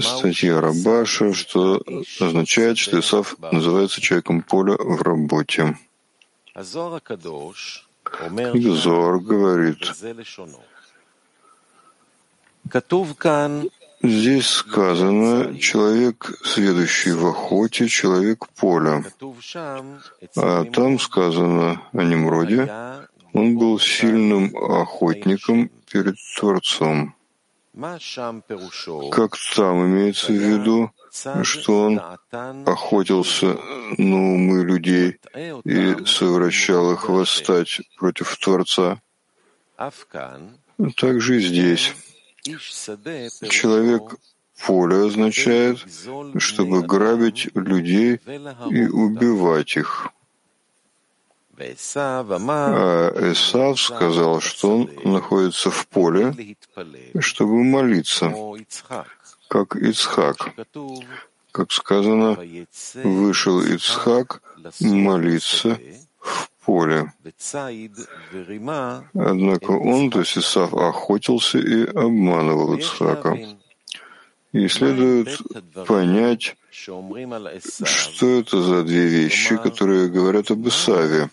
Статья Рабаша, что означает, что Исав называется человеком поля в работе. Книга Зор говорит, Здесь сказано «человек, следующий в охоте, человек поля». А там сказано о Немроде «он был сильным охотником перед Творцом». Как там имеется в виду, что он охотился на умы людей и совращал их восстать против Творца? Также и здесь. Человек поля означает, чтобы грабить людей и убивать их. А Эсав сказал, что он находится в поле, чтобы молиться, как Ицхак. Как сказано, вышел Ицхак молиться в поле. Однако он, то есть Исав, охотился и обманывал Ицхака. И следует понять, что это за две вещи, которые говорят об Исаве.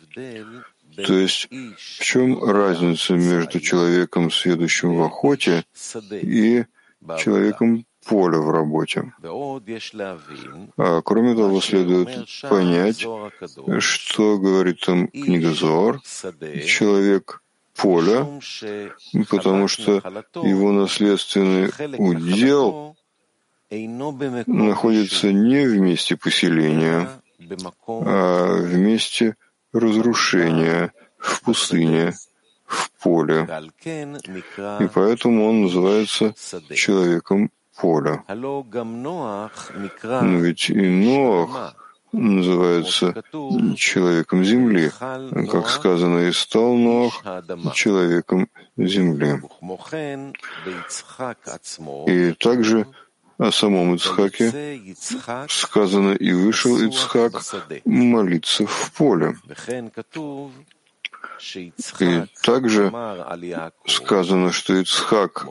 То есть в чем разница между человеком, следующим в охоте, и человеком поля в работе. А кроме того, следует понять, что говорит там книга Зоар, человек поля, потому что его наследственный удел находится не в месте поселения, а в месте разрушения, в пустыне, в поле. И поэтому он называется человеком поля. Но ведь и Ноах называется человеком земли, как сказано, и стал Ноах человеком земли. И также о самом Ицхаке сказано, и вышел Ицхак молиться в поле. И также сказано, что Ицхак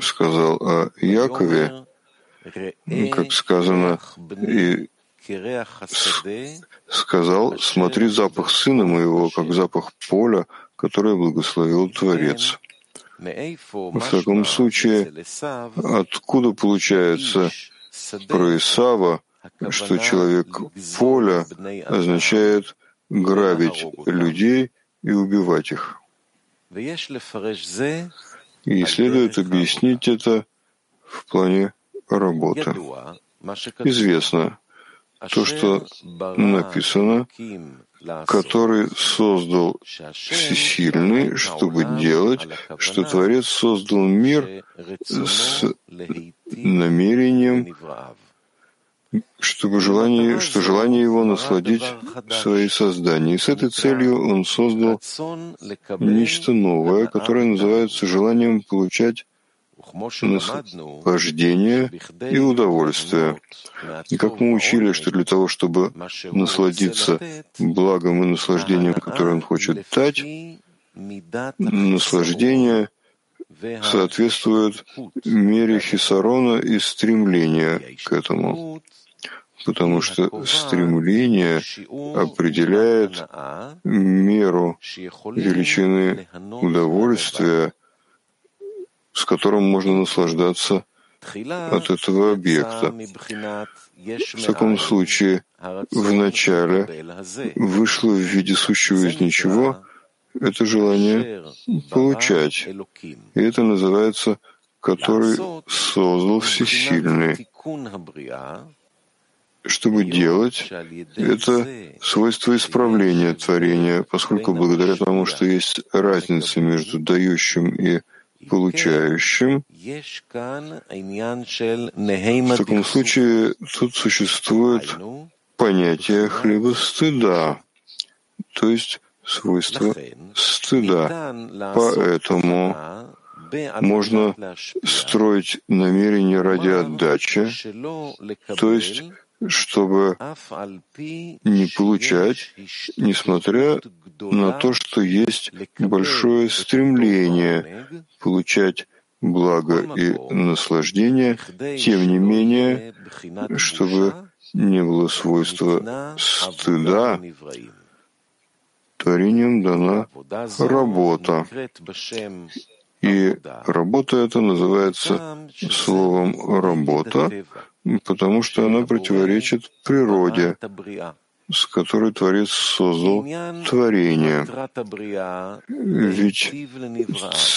сказал о Якове, как сказано, и сказал, смотри запах сына моего, как запах поля, которое благословил Творец. В таком случае, откуда получается про Исава, что человек поля означает грабить людей и убивать их? И следует объяснить это в плане работы. Известно то, что написано который создал всесильный, чтобы делать, что Творец создал мир с намерением, чтобы желание, что желание его насладить свои создания. И с этой целью он создал нечто новое, которое называется желанием получать наслаждение и удовольствие. И как мы учили, что для того, чтобы насладиться благом и наслаждением, которое он хочет дать, наслаждение соответствует мере хисарона и стремления к этому, потому что стремление определяет меру величины удовольствия, с которым можно наслаждаться от этого объекта. В таком случае, в начале вышло в виде сущего из ничего это желание получать. И это называется «который создал всесильный». Чтобы делать, это свойство исправления творения, поскольку благодаря тому, что есть разница между дающим и получающим. В таком случае тут существует понятие хлеба стыда, то есть свойство стыда. Поэтому можно строить намерение ради отдачи, то есть чтобы не получать, несмотря на то, что есть большое стремление получать благо и наслаждение, тем не менее, чтобы не было свойства стыда, творением дана работа. И работа эта называется словом «работа», потому что она противоречит природе, с которой Творец создал творение. Ведь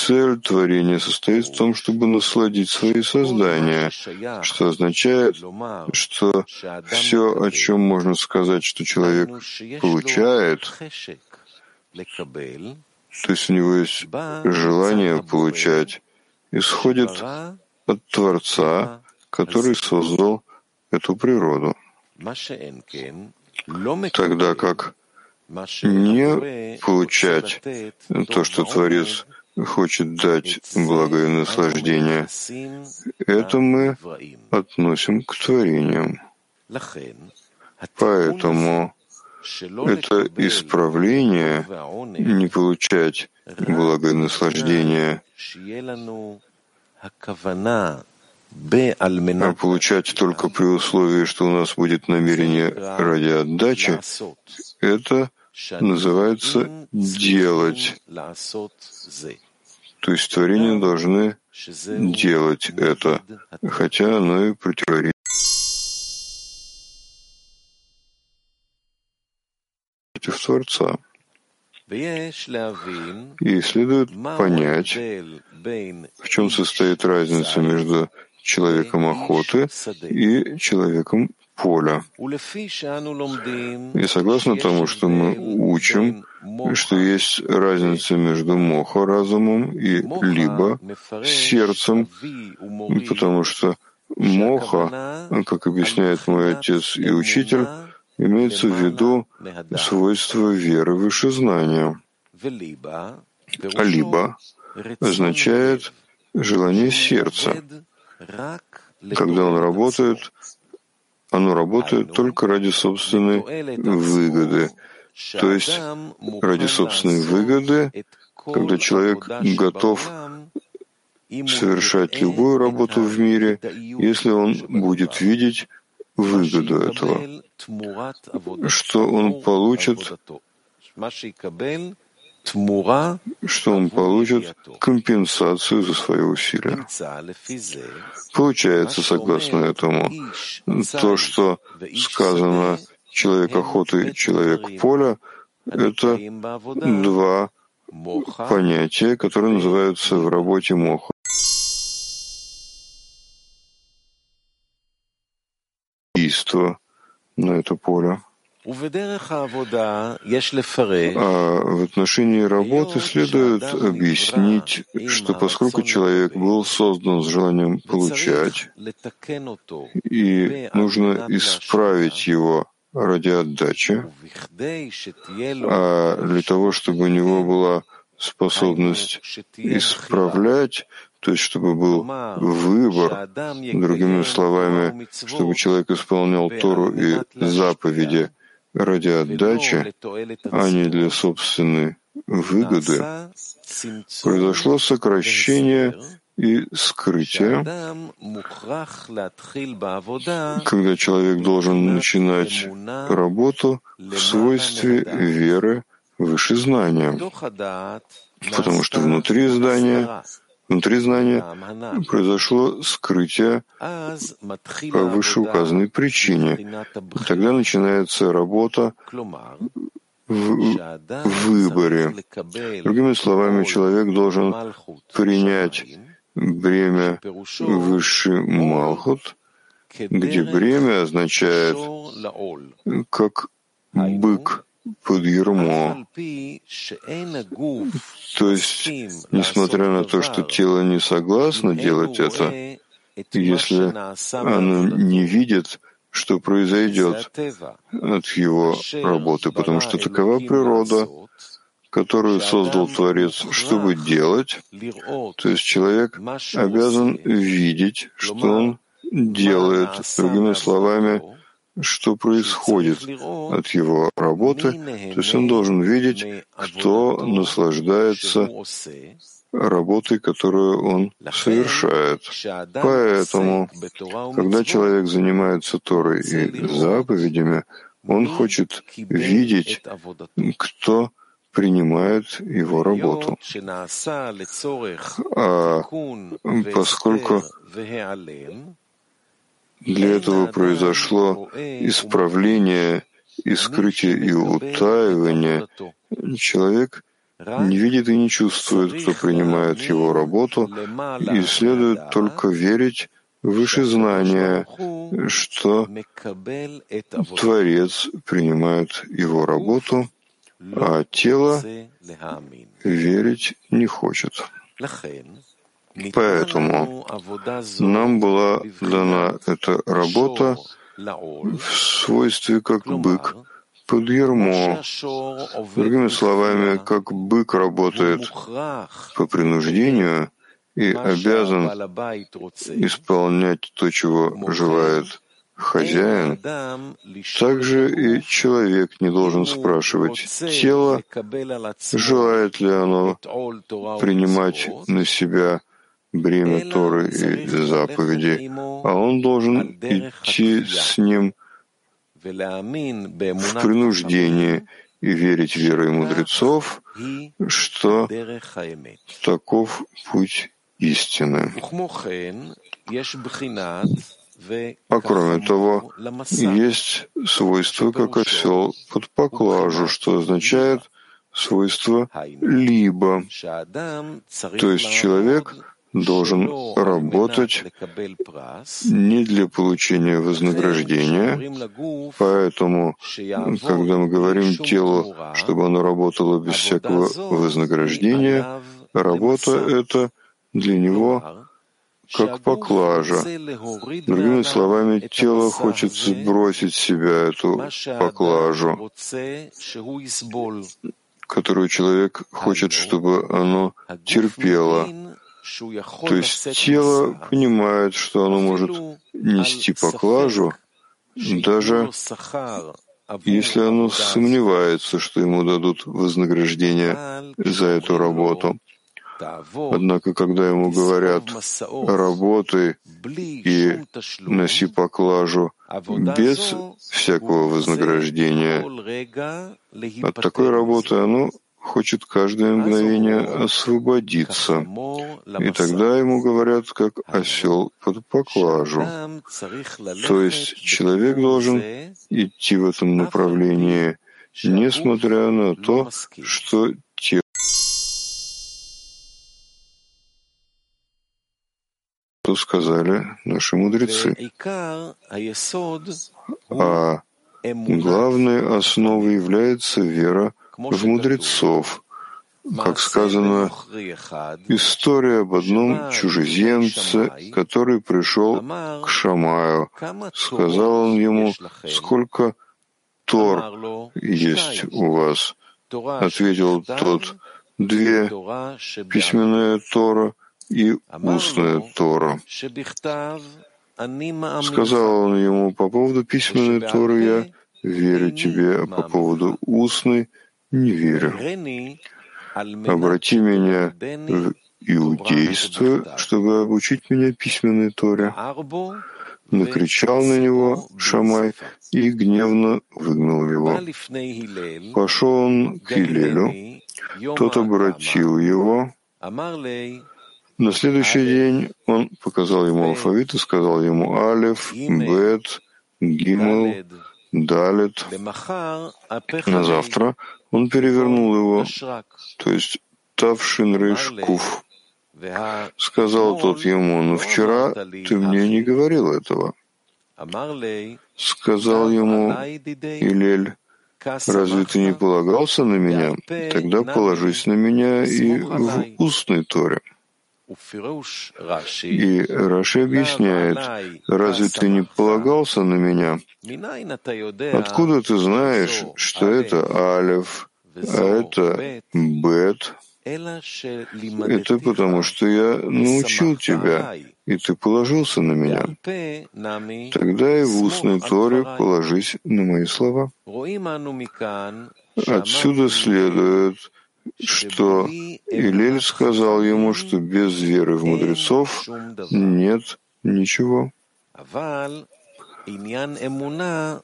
цель творения состоит в том, чтобы насладить свои создания, что означает, что все, о чем можно сказать, что человек получает, то есть у него есть желание получать, исходит от Творца, который создал эту природу. Тогда как не получать то, что Творец хочет дать благое наслаждение, это мы относим к творениям. Поэтому это исправление не получать благое наслаждение, а получать только при условии, что у нас будет намерение ради отдачи, это называется делать. То есть творения должны делать это, хотя оно и противоречит Творца. И следует понять, в чем состоит разница между человеком охоты и человеком поля. И согласно тому, что мы учим, что есть разница между моха разумом и либо сердцем, потому что моха, как объясняет мой отец и учитель, имеется в виду свойство веры выше знания. А либо означает желание сердца. Когда он работает, оно работает только ради собственной выгоды. То есть ради собственной выгоды, когда человек готов совершать любую работу в мире, если он будет видеть выгоду этого, что он получит что он получит компенсацию за свои усилия. Получается, согласно этому, то, что сказано «человек охоты» и «человек поля», это два понятия, которые называются в работе моха. на это поле. А в отношении работы следует объяснить, что поскольку человек был создан с желанием получать, и нужно исправить его ради отдачи, а для того, чтобы у него была способность исправлять, то есть чтобы был выбор, другими словами, чтобы человек исполнял Тору и заповеди ради отдачи, а не для собственной выгоды, произошло сокращение и скрытие, когда человек должен начинать работу в свойстве веры выше знания, потому что внутри здания Внутри знания произошло скрытие по вышеуказанной причине. Тогда начинается работа в выборе. Другими словами, человек должен принять бремя высший Малхут, где бремя означает как бык под ермо. То есть, несмотря на то, что тело не согласно делать это, если оно не видит, что произойдет от его работы, потому что такова природа, которую создал Творец, чтобы делать, то есть человек обязан видеть, что он делает. Другими словами, что происходит от его работы, то есть он должен видеть, кто наслаждается работой, которую он совершает. Поэтому, когда человек занимается Торой и заповедями, он хочет видеть, кто принимает его работу. А поскольку для этого произошло исправление и скрытие и утаивание, человек не видит и не чувствует, кто принимает его работу, и следует только верить выше знания, что Творец принимает его работу, а тело верить не хочет. Поэтому нам была дана эта работа в свойстве как бык под ярмо. Другими словами, как бык работает по принуждению и обязан исполнять то, чего желает хозяин, также и человек не должен спрашивать тело, желает ли оно принимать на себя бремя Торы и заповедей, а он должен идти с ним в принуждении и верить верой мудрецов, что таков путь истины. А кроме того, есть свойство, как осел под поклажу, что означает свойство «либо». То есть человек должен работать не для получения вознаграждения, поэтому, когда мы говорим телу, чтобы оно работало без всякого вознаграждения, работа эта для него как поклажа. Другими словами, тело хочет сбросить с себя эту поклажу, которую человек хочет, чтобы оно терпело, то есть тело понимает, что оно может нести поклажу, даже если оно сомневается, что ему дадут вознаграждение за эту работу. Однако, когда ему говорят «работай и носи поклажу без всякого вознаграждения», от такой работы оно хочет каждое мгновение освободиться, и тогда ему говорят, как осел под поклажу. То есть человек должен идти в этом направлении, несмотря на то, что тело сказали наши мудрецы. А главной основой является вера в мудрецов. Как сказано, история об одном чужеземце, который пришел к Шамаю. Сказал он ему, сколько Тор есть у вас? Ответил тот, две, письменная Тора и устная Тора. Сказал он ему, по поводу письменной Торы я верю тебе, а по поводу устной не верю. Обрати меня в иудейство, чтобы обучить меня письменной Торе. Накричал на него Шамай и гневно выгнал его. Пошел он к Илелю, тот обратил его. На следующий день он показал ему алфавит и сказал ему Алеф, Бет, Гимел, Далит. На завтра он перевернул его, то есть Тавшин Рейшкуф. Сказал тот ему, но вчера ты мне не говорил этого. Сказал ему Илель, разве ты не полагался на меня? Тогда положись на меня и в устной Торе. И Раши объясняет, разве ты не полагался на меня? Откуда ты знаешь, что это Алев, а это Бет? Это потому, что я научил тебя, и ты положился на меня. Тогда и в устной Торе положись на мои слова. Отсюда следует, что Илель сказал ему, что без веры в мудрецов нет ничего.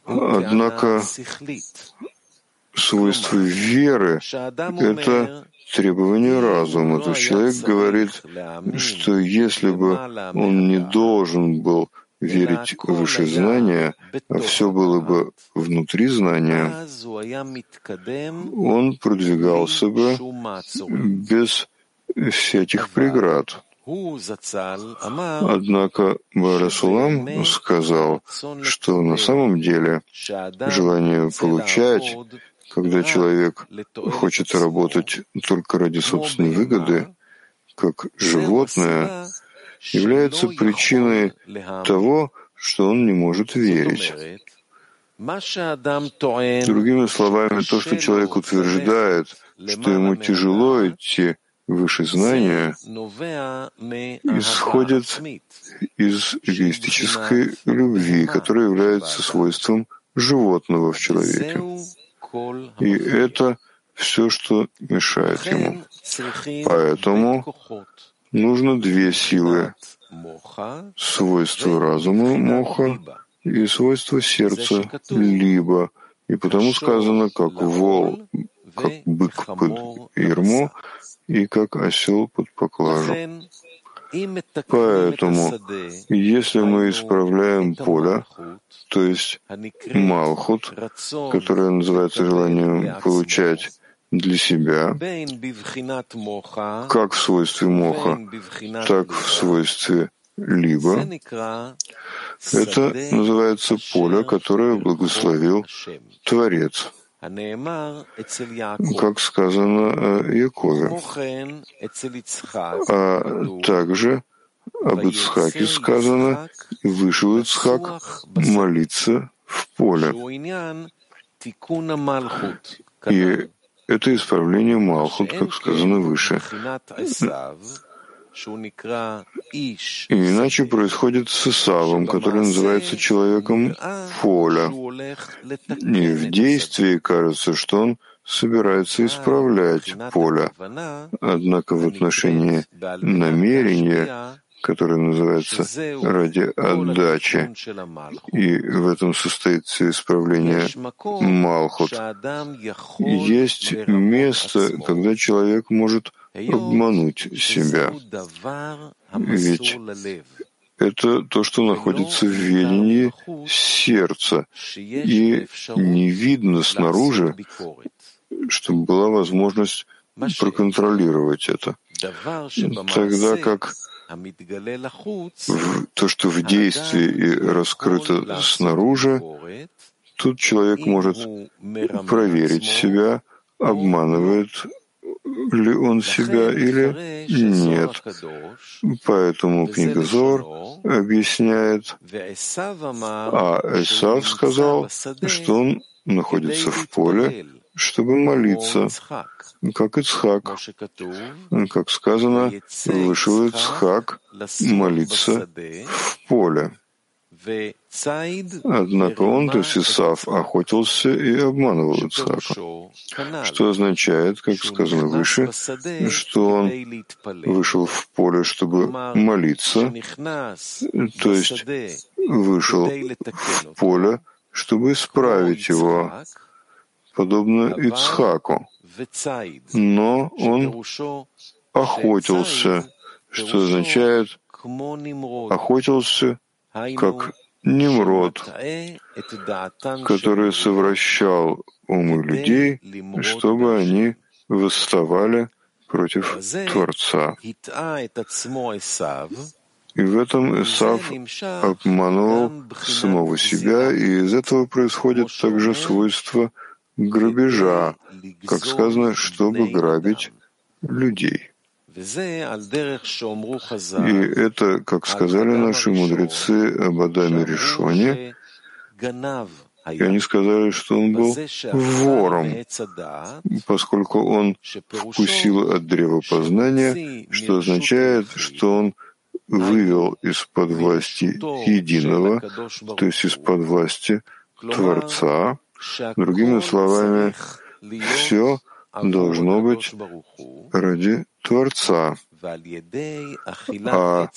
Однако свойство веры — это требование разума. То есть человек говорит, что если бы он не должен был верить в высшее знание, а все было бы внутри знания, он продвигался бы без всяких преград. Однако Барасулам сказал, что на самом деле желание получать, когда человек хочет работать только ради собственной выгоды, как животное, является причиной того, что он не может верить. Другими словами, то, что человек утверждает, что ему тяжело идти выше знания, исходит из эгоистической любви, которая является свойством животного в человеке. И это все, что мешает ему. Поэтому нужно две силы — свойство разума моха и свойство сердца либо. И потому сказано, как вол, как бык под ермо, и как осел под поклажу. Поэтому, если мы исправляем поле, то есть Малхут, которое называется желанием получать для себя, как в свойстве моха, так в свойстве либо, это называется поле, которое благословил Творец. Как сказано э, Якове. А также об Ицхаке сказано, вышел Ицхак молиться в поле. И это исправление Малхут, как сказано выше. И иначе происходит с Исавом, который называется человеком поля. И в действии кажется, что он собирается исправлять поле. Однако в отношении намерения, которое называется ради отдачи, и в этом состоится исправление Малхут, есть место, когда человек может обмануть себя. Ведь это то, что находится в ведении сердца, и не видно снаружи, чтобы была возможность проконтролировать это. Тогда как то, что в действии и раскрыто снаружи, тут человек может проверить себя, обманывает ли он себя или нет. Поэтому книга Зор объясняет, а Эсав сказал, что он находится в поле, чтобы молиться, как Ицхак. Как сказано, вышел Ицхак молиться в поле. Однако он, то есть Исав, охотился и обманывал Ицхака, что означает, как сказано выше, что он вышел в поле, чтобы молиться, то есть вышел в поле, чтобы исправить его, подобно Ицхаку. Но он охотился, что означает? охотился как Nimrod, который совращал умы людей, чтобы они восставали против Творца. И в этом Исав обманывал самого себя, и из этого происходит также свойство грабежа, как сказано, чтобы грабить людей. И это, как сказали наши мудрецы об Адаме Решоне, и они сказали, что он был вором, поскольку он вкусил от древа познания, что означает, что он вывел из-под власти единого, то есть из-под власти Творца, другими словами, все, должно быть ради Творца, а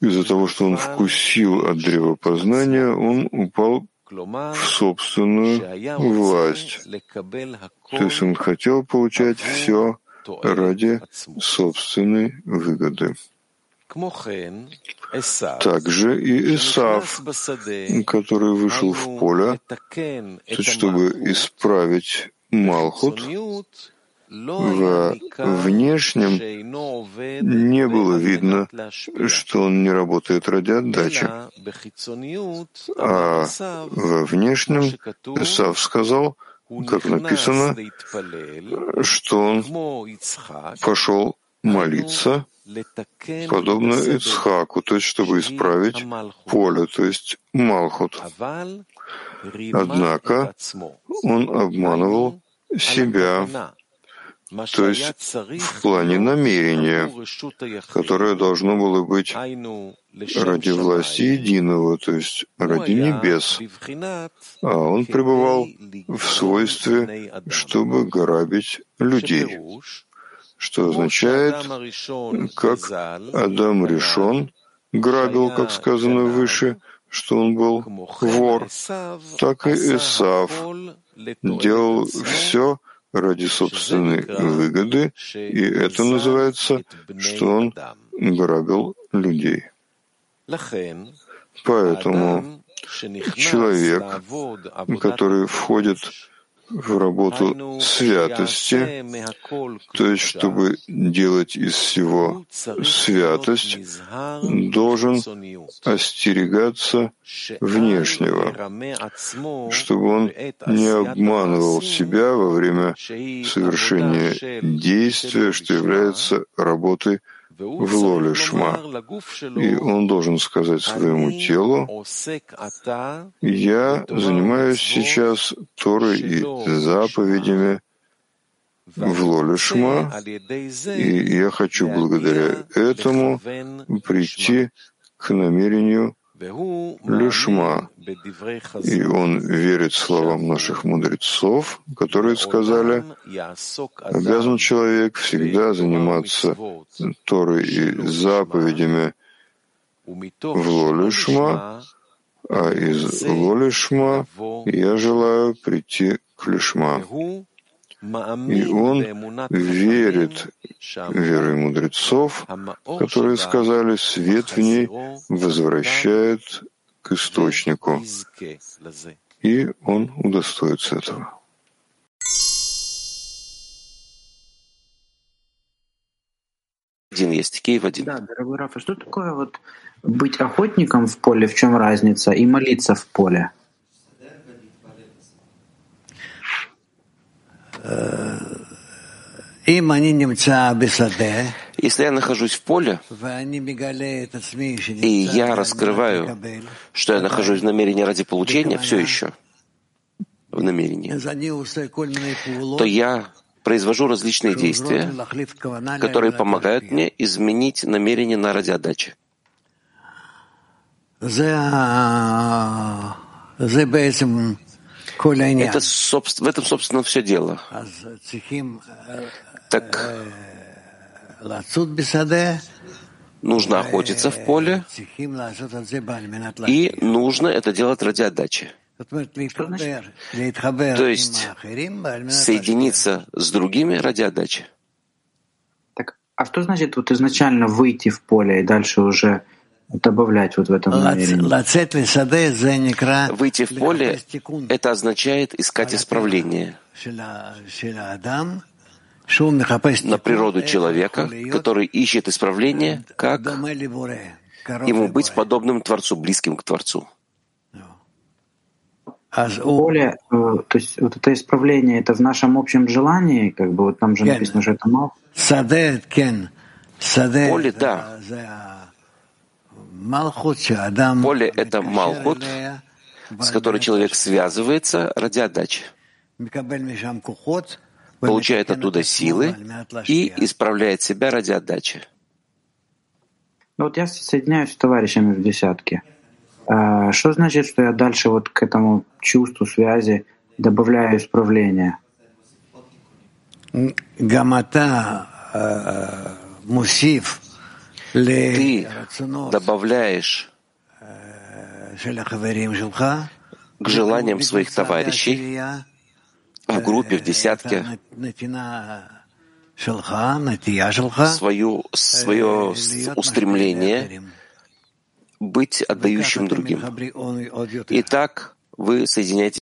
из-за того, что он вкусил от древа познания, он упал в собственную власть. То есть он хотел получать все ради собственной выгоды. Также и Исав, который вышел в поле, чтобы исправить Малхут, в внешнем не было видно, что он не работает ради отдачи. А во внешнем Исав сказал, как написано, что он пошел молиться, подобно Ицхаку, то есть чтобы исправить поле, то есть Малхут. Однако он обманывал себя, то есть в плане намерения, которое должно было быть ради власти единого, то есть ради небес. А он пребывал в свойстве, чтобы грабить людей, что означает, как Адам решен грабил, как сказано выше, что он был вор, так и Исав делал все, ради собственной выгоды, и это называется, что он грабил людей. Поэтому человек, который входит в работу святости, то есть чтобы делать из всего святость, должен остерегаться внешнего, чтобы он не обманывал себя во время совершения действия, что является работой в лоле шма. И он должен сказать своему телу, «Я занимаюсь сейчас Торой и заповедями в лоле шма, и я хочу благодаря этому прийти к намерению лишма. И он верит словам наших мудрецов, которые сказали, обязан человек всегда заниматься Торой и заповедями в Лолишма, а из Лолишма я желаю прийти к Лишма. И он верит верой мудрецов, которые сказали, свет в ней возвращает к источнику, и он удостоится этого. Один есть, Киев один. Да, дорогой Рафа, что такое вот быть охотником в поле, в чем разница, и молиться в поле? Если я нахожусь в поле, и я раскрываю, что я нахожусь в намерении ради получения, все еще в намерении, то я произвожу различные действия, которые помогают мне изменить намерение на ради отдачи. Это, в этом, собственно, все дело. Так. нужно охотиться в поле, и нужно это делать ради отдачи. То есть соединиться с другими ради отдачи. Так, а что значит вот изначально выйти в поле и дальше уже добавлять вот в этом намерении. Выйти в поле — это означает искать исправление на природу человека, который ищет исправление, как ему быть подобным Творцу, близким к Творцу. Поле, э, то есть вот это исправление, это в нашем общем желании, как бы вот там же написано, что это мал. Поле, да. Поле — это малхут, с которой человек связывается ради отдачи, получает оттуда силы и исправляет себя ради отдачи. Ну вот я соединяюсь с товарищами в десятке. А что значит, что я дальше вот к этому чувству связи добавляю исправление? Ты добавляешь к желаниям своих товарищей в группе, в десятке, свою, свое устремление быть отдающим другим. И так вы соединяете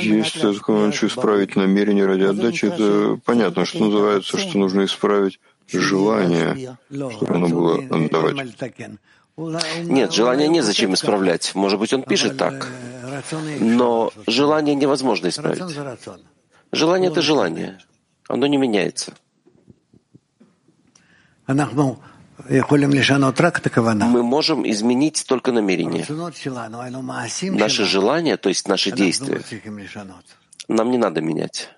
Есть такое, что исправить намерение ради отдачи. Это понятно, что называется, что нужно исправить желание, чтобы оно было отдавать. Нет, желание не зачем исправлять. Может быть, он пишет так. Но желание невозможно исправить. Желание — это желание. Оно не меняется. Мы можем изменить только намерение. Наши желания, то есть наши действия, нам не надо менять.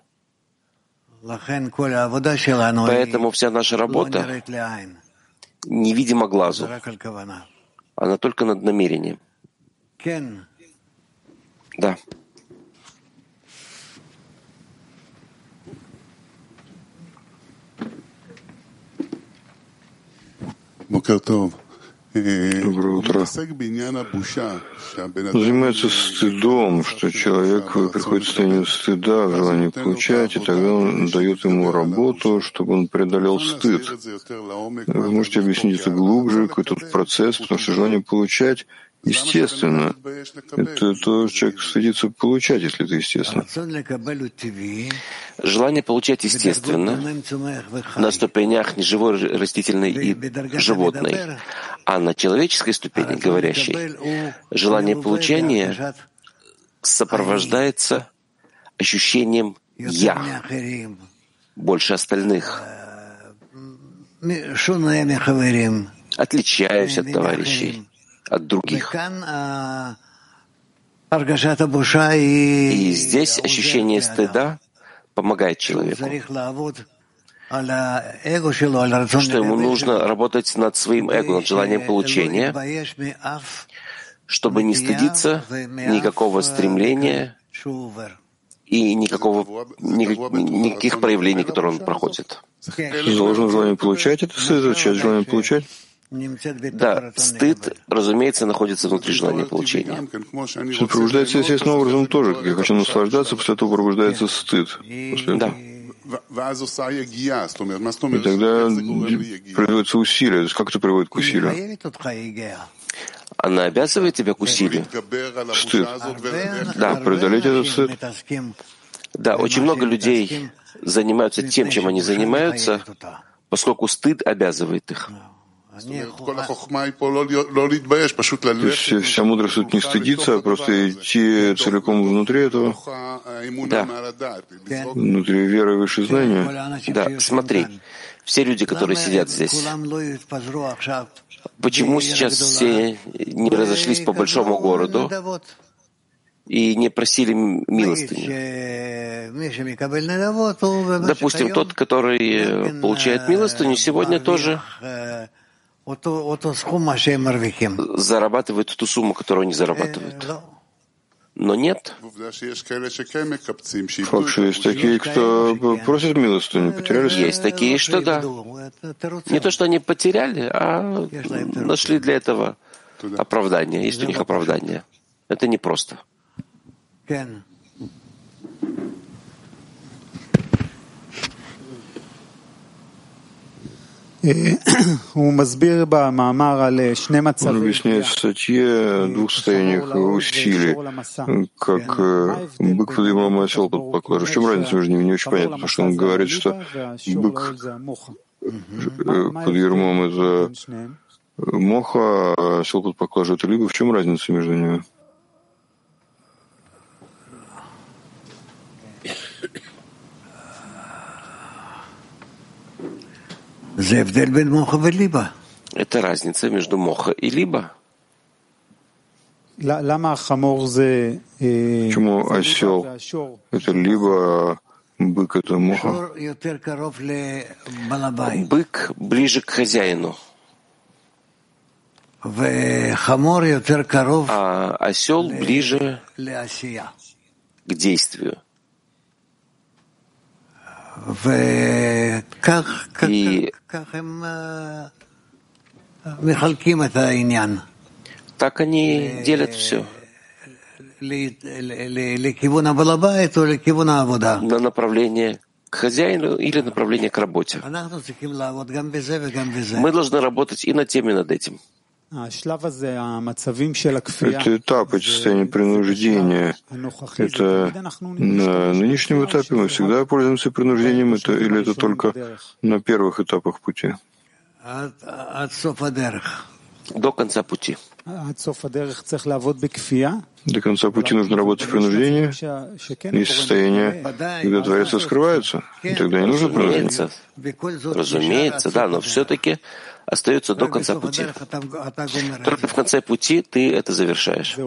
Поэтому вся наша работа невидима глазу. Она только над намерением. Да. Доброе утро. Занимается стыдом, что человек приходит в состояние стыда, желание получать, и тогда он дает ему работу, чтобы он преодолел стыд. Вы можете объяснить это глубже, какой-то процесс, потому что желание получать естественно. Это то, человек стыдится получать, если это естественно. Желание получать естественно на ступенях неживой, растительной и животной, а на человеческой ступени, говорящей, желание получения сопровождается ощущением «я» больше остальных. Отличаюсь от товарищей от других. И здесь ощущение стыда помогает человеку, что ему нужно работать над своим эго, над желанием получения, чтобы не стыдиться никакого стремления и никакого, никаких проявлений, которые он проходит. Должен желание получать это, сосредоточать желание получать? Да, стыд, разумеется, находится внутри желания получения. Стыд пробуждается естественным образом тоже. Как я хочу наслаждаться, после этого пробуждается стыд. После... Да. И тогда производится усилие. То есть как это приводит к усилию? Она обязывает тебя к усилию. Стыд. Да, преодолеть этот стыд. Да, очень много людей занимаются тем, чем они занимаются, поскольку стыд обязывает их. То есть вся мудрость тут не стыдиться, а просто идти целиком внутри этого, да. внутри веры выше знания. Да, смотри, все люди, которые сидят здесь, почему сейчас все не разошлись по большому городу и не просили милостыню? Допустим, тот, который получает милостыню, сегодня тоже зарабатывают ту сумму, которую они зарабатывают. Но нет. Факт, что есть такие, кто просит милостыню, потеряли Есть такие, что да. Не то, что они потеряли, а нашли для этого оправдание. Есть у них оправдание. Это непросто. Он объясняет в статье двух состояниях усилий, как бык под ермом и осел под поклажей. В чем разница между ними, не очень понятно, потому что он говорит, что бык под ермом — это моха, а осел под поклажей — это либо. В чем разница между ними? Это разница между моха и либо. Почему осел — это либо, бык — это моха? Бык ближе к хозяину. а осел ближе к действию. И так они делят все. На направление к хозяину или направление к работе. Мы должны работать и над тем, и над этим. Это этап, это состояние принуждения. Это на нынешнем этапе мы всегда пользуемся принуждением, это, или это только на первых этапах пути? До конца пути. До конца пути нужно работать в принуждении. Есть состояние, когда Творец раскрывается, и тогда не нужно принуждение. Разумеется, да, но все-таки остается до конца пути. Только в конце пути ты это завершаешь. И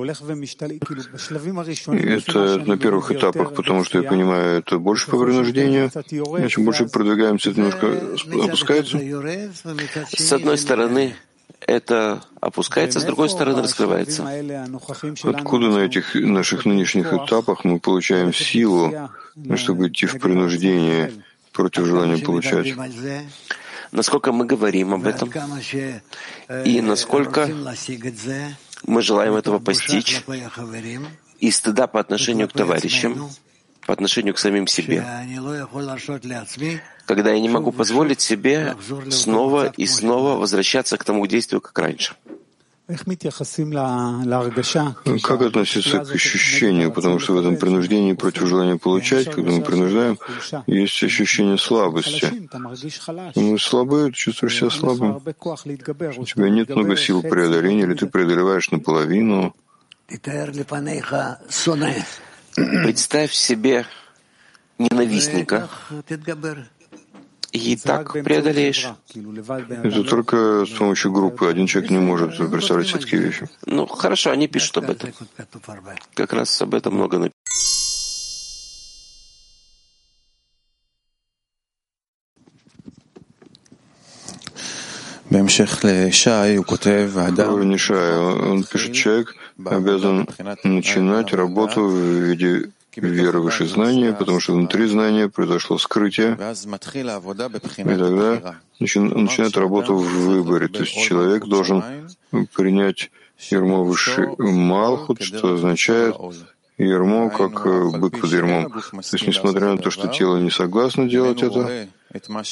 это на первых этапах, потому что я понимаю, это больше по принуждению. А чем больше продвигаемся, это немножко опускается. С одной стороны, это опускается, с другой стороны раскрывается. Откуда на этих наших нынешних этапах мы получаем силу, чтобы идти в принуждение против желания получать? Насколько мы говорим об этом и насколько мы желаем этого постичь, и стыда по отношению к товарищам, по отношению к самим себе, когда я не могу позволить себе снова и снова возвращаться к тому действию, как раньше. Как относиться к ощущению? Потому что в этом принуждении против желания получать, когда мы принуждаем, есть ощущение слабости. Мы слабы, чувствуешь себя слабым. У тебя нет много сил преодоления, или ты преодолеваешь наполовину. Представь себе ненавистника, и так преодолеешь. Это только с помощью группы. Один человек не может представлять все такие вещи. Ну, хорошо, они пишут об этом. Как раз об этом много написано. Уровень Шая, он пишет, человек обязан начинать работу в виде веры выше знания, потому что внутри знания произошло скрытие, и тогда начинает работу в выборе. То есть человек должен принять ермо выше Малхут, что означает ермо как бык под ермом. То есть, несмотря на то, что тело не согласно делать это,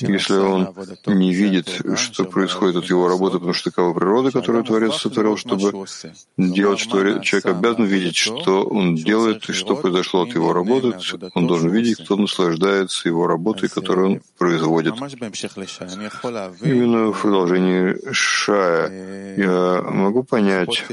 если он не видит, что происходит от его работы, потому что такова природа, которую Творец сотворил, чтобы делать, что человек обязан видеть, что он делает и что произошло от его работы, он должен видеть, кто наслаждается его работой, которую он производит. Именно в продолжении Шая. Я могу понять,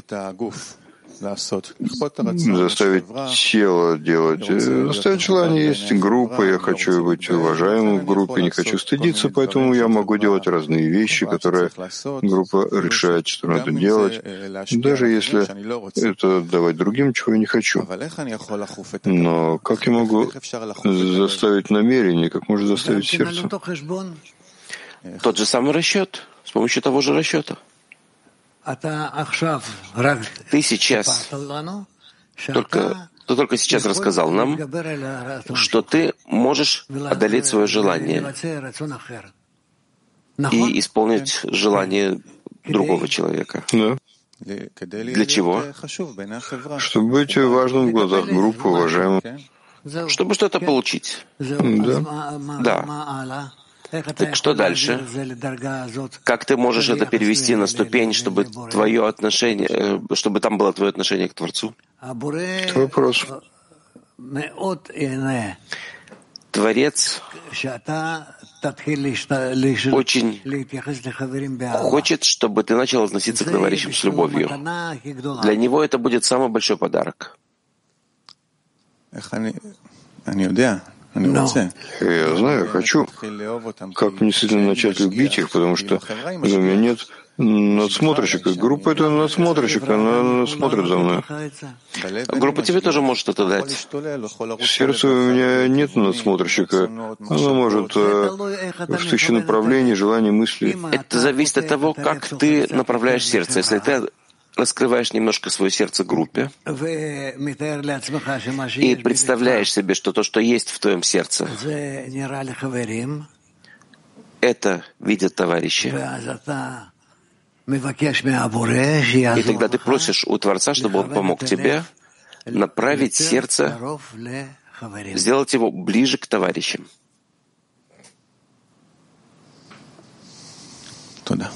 заставить тело делать. Заставить желание есть группа, я хочу быть уважаемым в группе, не хочу стыдиться, поэтому я могу делать разные вещи, которые группа решает, что надо делать, даже если это давать другим, чего я не хочу. Но как я могу заставить намерение, как можно заставить сердце? Тот же самый расчет, с помощью того же расчета. Ты сейчас только, ты только сейчас рассказал нам, что ты можешь одолеть свое желание и исполнить желание другого человека. Да. Для чего? Чтобы быть важным в глазах группы, уважаемым. Чтобы что-то получить. Да. Да. Так что дальше? Как ты можешь это перевести на ступень, чтобы твое отношение, э, чтобы там было твое отношение к Творцу? Это вопрос. Творец очень хочет, чтобы ты начал относиться к товарищам с любовью. Для него это будет самый большой подарок. Но. Я знаю, хочу. Как действительно начать любить их, потому что у меня нет надсмотрщик. Группа — это надсмотрщик, она смотрит за мной. Группа тебе тоже может это дать. В сердце у меня нет надсмотрщика. Она может э, в тысячи направлений, желаний, мыслей. Это зависит от того, как ты направляешь сердце. Если ты раскрываешь немножко свое сердце группе и представляешь себе, что то, что есть в твоем сердце, это видят товарищи. И тогда ты просишь у Творца, чтобы он помог тебе направить сердце, сделать его ближе к товарищам. Туда.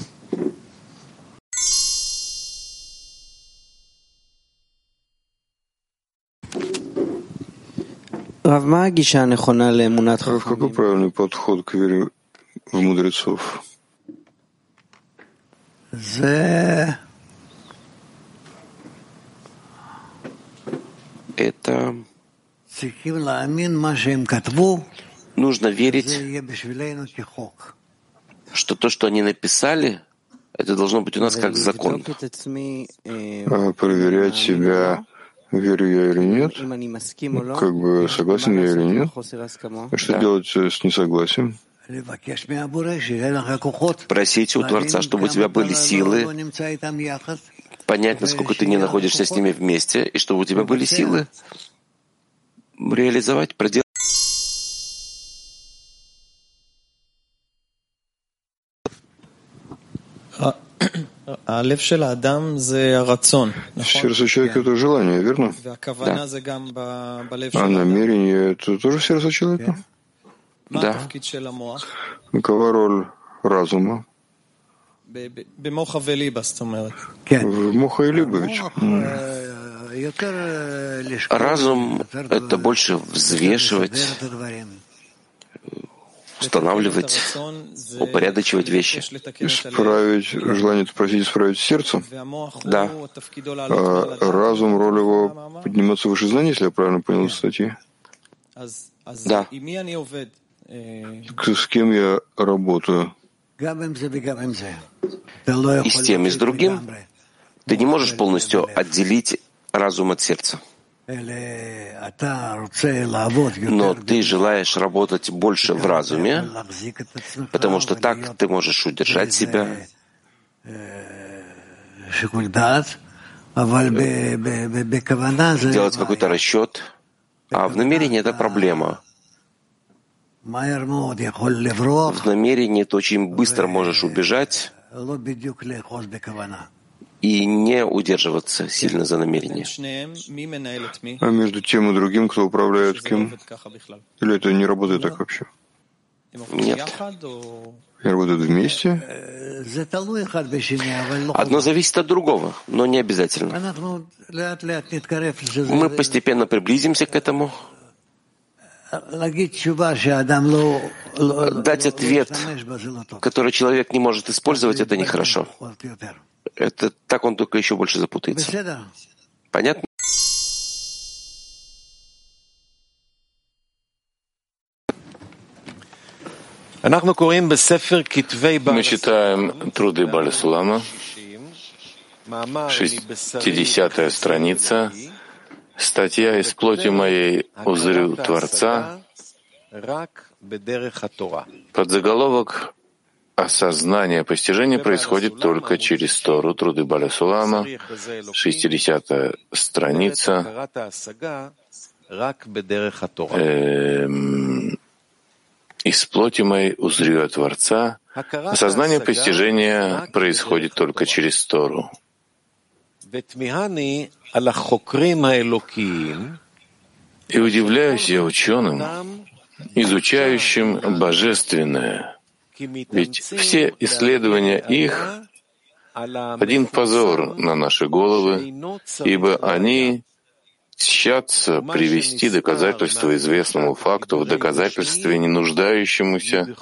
Рав, какой правильный подход к вере в мудрецов? Это нужно верить, что то, что они написали, это должно быть у нас как закон. А проверять себя, верю я или нет, как бы согласен я или нет, а что делать с несогласием? Просить у Творца, чтобы у тебя были силы понять, насколько ты не находишься с ними вместе, и чтобы у тебя были силы реализовать, проделать. Сердце человека — это желание, верно? Да. А намерение — это тоже сердце человека? Да. Какова роль разума? В моха и либович. Разум — это больше взвешивать, устанавливать, упорядочивать вещи. Исправить, желание просить исправить сердце? Да. А разум, роль его подниматься выше знаний, если я правильно понял статьи? Да. С кем я работаю? И с тем, и с другим ты не можешь полностью отделить разум от сердца. Но ты желаешь работать больше в разуме, потому что так ты можешь удержать себя, делать какой-то расчет, а в намерении это проблема. В намерении ты очень быстро можешь убежать и не удерживаться сильно за намерение. А между тем и другим, кто управляет кем? Или это не работает так вообще? Нет. И работают вместе? Одно зависит от другого, но не обязательно. Мы постепенно приблизимся к этому, Дать ответ, который человек не может использовать, это нехорошо. Это так он только еще больше запутается. Понятно? Мы читаем труды Балисулама, 60 страница, Статья «Из плоти моей узрю Творца» под заголовок «Осознание постижения происходит только через Тору, труды Баля Сулама, 60 страница, эм, «Из плоти моей узрю Творца». Осознание постижения происходит только через Тору. И удивляюсь я ученым, изучающим божественное, ведь все исследования их — один позор на наши головы, ибо они тщатся привести доказательства известному факту в доказательстве не нуждающемуся,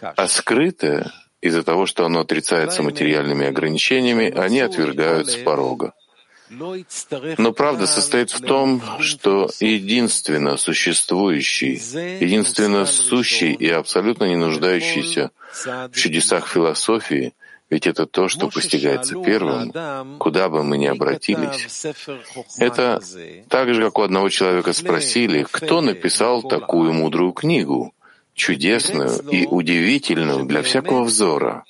а скрытое — из-за того, что оно отрицается материальными ограничениями, они отвергают с порога. Но правда состоит в том, что единственно существующий, единственно сущий и абсолютно не нуждающийся в чудесах философии Ведь это то, что постигается первым, куда бы мы ни обратились. Это так же, как у одного человека спросили, кто написал такую мудрую книгу, чудесную и удивительную для всякого взора.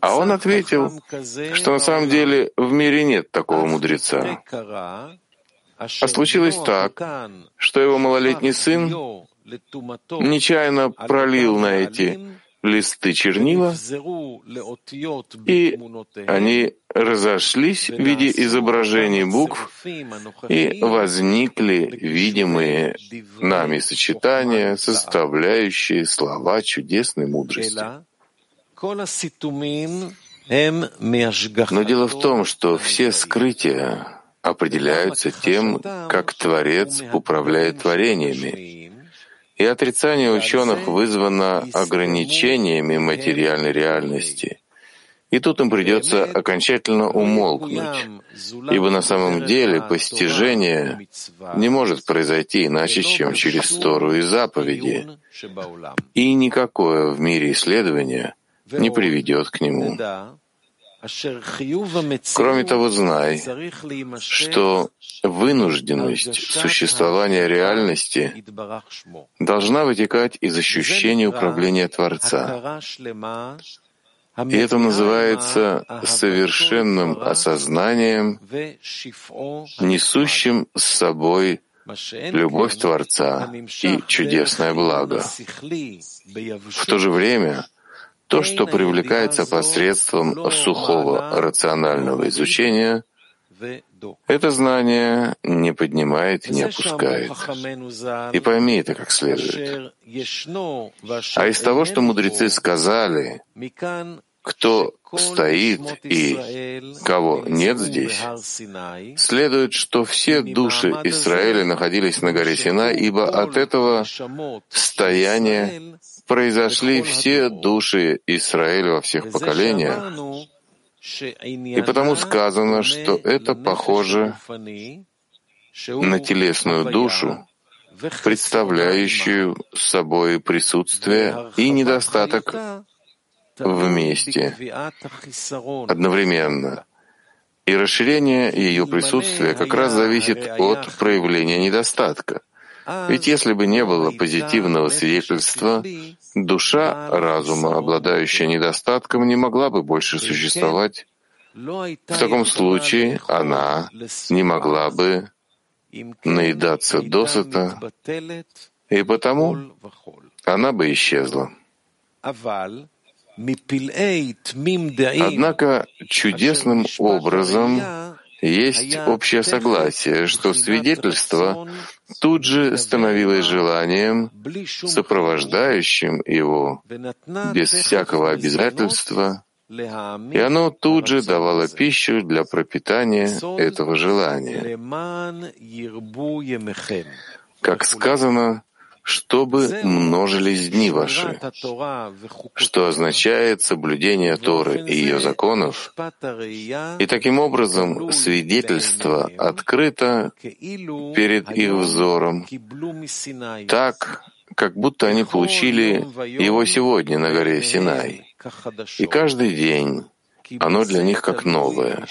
А он ответил, что на самом деле в мире нет такого мудреца. А случилось так, что его малолетний сын нечаянно пролил на эти листы чернила, и они разошлись в виде изображений букв, и возникли видимые нами сочетания, составляющие слова чудесной мудрости. Но дело в том, что все скрытия определяются тем, как Творец управляет творениями, и отрицание ученых вызвано ограничениями материальной реальности. И тут им придется окончательно умолкнуть, ибо на самом деле постижение не может произойти иначе, чем через Тору и заповеди, и никакое в мире исследование не приведет к нему. Кроме того, знай, что вынужденность существования реальности должна вытекать из ощущения управления Творца. И это называется совершенным осознанием, несущим с собой любовь Творца и чудесное благо. В то же время — то, что привлекается посредством сухого рационального изучения, это знание не поднимает и не опускает. И пойми это как следует. А из того, что мудрецы сказали, кто стоит и кого нет здесь, следует, что все души Израиля находились на горе Сина, ибо от этого стояния произошли все души Израиля во всех поколениях, и потому сказано, что это похоже на телесную душу, представляющую собой присутствие и недостаток вместе, одновременно. И расширение ее присутствия как раз зависит от проявления недостатка. Ведь если бы не было позитивного свидетельства, душа разума, обладающая недостатком, не могла бы больше существовать. В таком случае она не могла бы наедаться досыта, и потому она бы исчезла. Однако чудесным образом есть общее согласие, что свидетельство тут же становилось желанием, сопровождающим его без всякого обязательства, и оно тут же давало пищу для пропитания этого желания. Как сказано, чтобы множились дни ваши, что означает соблюдение Торы и ее законов, и таким образом свидетельство открыто перед их взором, так, как будто они получили его сегодня на горе Синай. И каждый день оно для них как новое,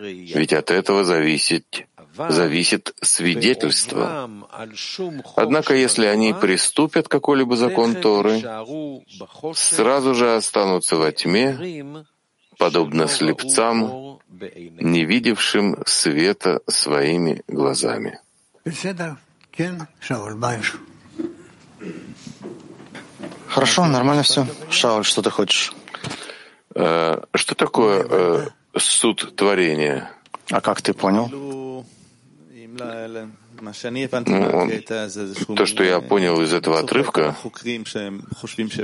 ведь от этого зависит зависит свидетельство. Однако, если они приступят какой-либо закон Торы, сразу же останутся во тьме, подобно слепцам, не видевшим света своими глазами. Хорошо, нормально все. Шауль, что ты хочешь? Э, что такое э, суд творения? А как ты понял? Ну, то, что я понял из этого отрывка,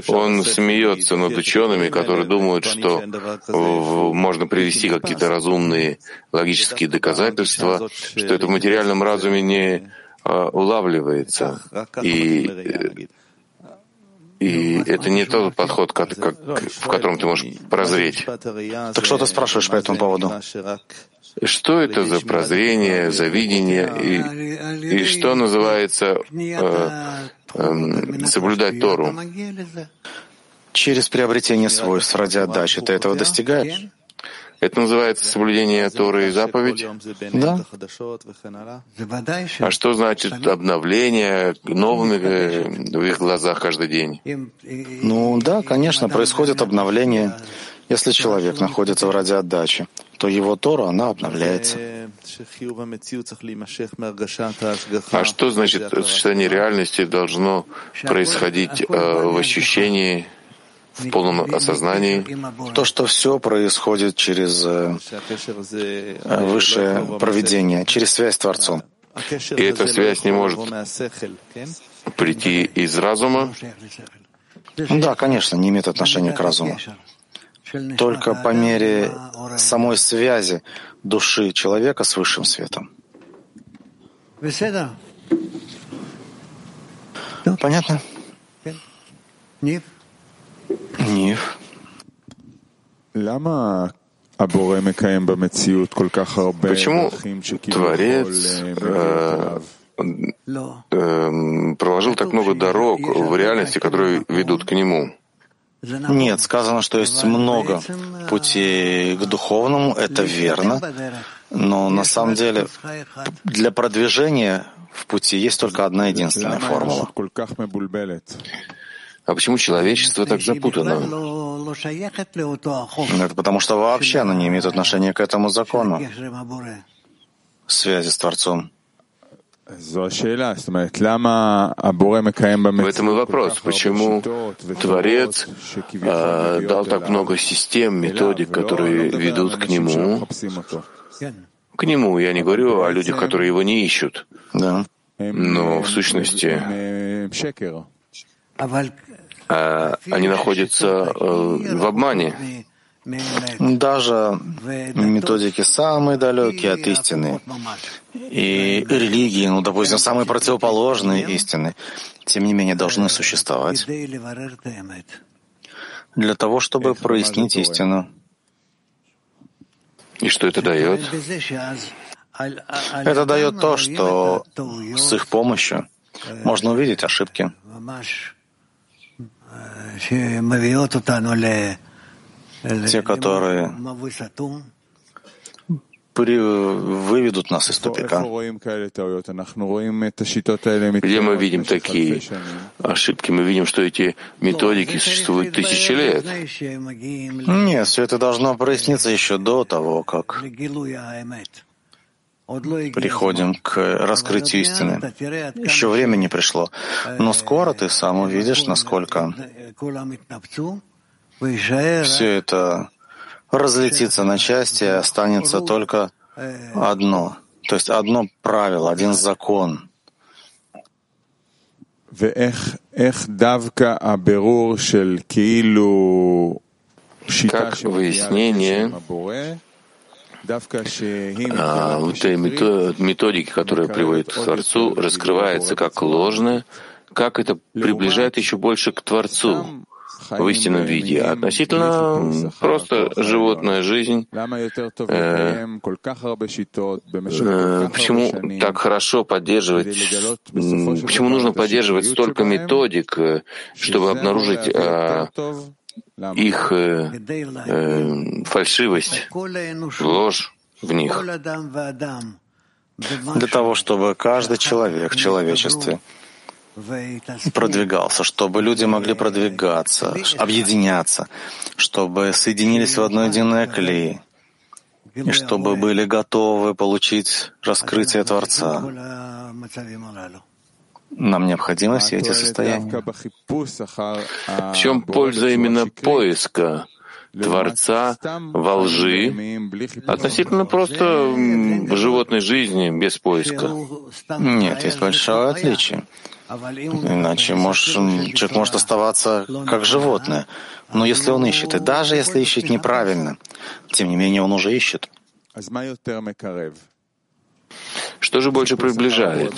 он смеется над учеными, которые думают, что можно привести какие-то разумные логические доказательства, что это в материальном разуме не а, улавливается. И и это не тот подход, как, как, в котором ты можешь прозреть. Так что ты спрашиваешь по этому поводу? Что это за прозрение, за видение и, и что называется э, э, соблюдать Тору? Через приобретение свойств ради отдачи ты этого достигаешь? Это называется соблюдение Торы и заповедь? Да. А что значит обновление новыми э, в их глазах каждый день? Ну да, конечно, происходит обновление. Если человек находится в ради отдачи, то его Тора, она обновляется. А что значит сочетание реальности должно происходить э, в ощущении в полном осознании. То, что все происходит через э, высшее проведение, через связь с Творцом. И эта связь не может прийти из разума? Да, конечно, не имеет отношения к разуму. Только по мере самой связи души человека с высшим светом. Понятно? Нив. Почему Творец э, э, проложил так много дорог в реальности, которые ведут к Нему? Нет, сказано, что есть много путей к духовному, это верно, но на самом деле для продвижения в пути есть только одна единственная формула. А почему человечество так запутано? Это потому что вообще оно не имеет отношения к этому закону. Связи с Творцом. В этом и вопрос, почему Творец э, дал так много систем, методик, которые ведут к Нему. К Нему, я не говорю о людях, которые Его не ищут. Да. Но в сущности а, они находятся э, в обмане. Даже методики самые далекие от истины. И религии, ну, допустим, самые противоположные истины, тем не менее должны существовать для того, чтобы прояснить истину. И что это дает? Это дает то, что с их помощью можно увидеть ошибки, те, которые при, выведут нас из тупика. Где мы видим такие ошибки? Мы видим, что эти методики существуют тысячи лет. Нет, все это должно проясниться еще до того, как приходим к раскрытию истины. Еще время не пришло. Но скоро ты сам увидишь, насколько все это разлетится на части, останется только одно. То есть одно правило, один закон. Как выяснение а, в этой методике, которая приводит к Творцу, раскрывается как ложное, как это приближает еще больше к Творцу в истинном виде. А относительно просто животная жизнь, э, э, почему так хорошо поддерживать, почему нужно поддерживать столько методик, э, чтобы обнаружить э, их э, э, фальшивость, ложь в них. Для того, чтобы каждый человек в человечестве продвигался, чтобы люди могли продвигаться, объединяться, чтобы соединились в одно единое клей, и чтобы были готовы получить раскрытие Творца. Нам необходимы все эти состояния. В чем польза именно поиска Творца во лжи относительно просто животной жизни без поиска? Нет, есть большое отличие. Иначе может, человек может оставаться как животное. Но если он ищет, и даже если ищет неправильно, тем не менее он уже ищет. Что же больше приближает?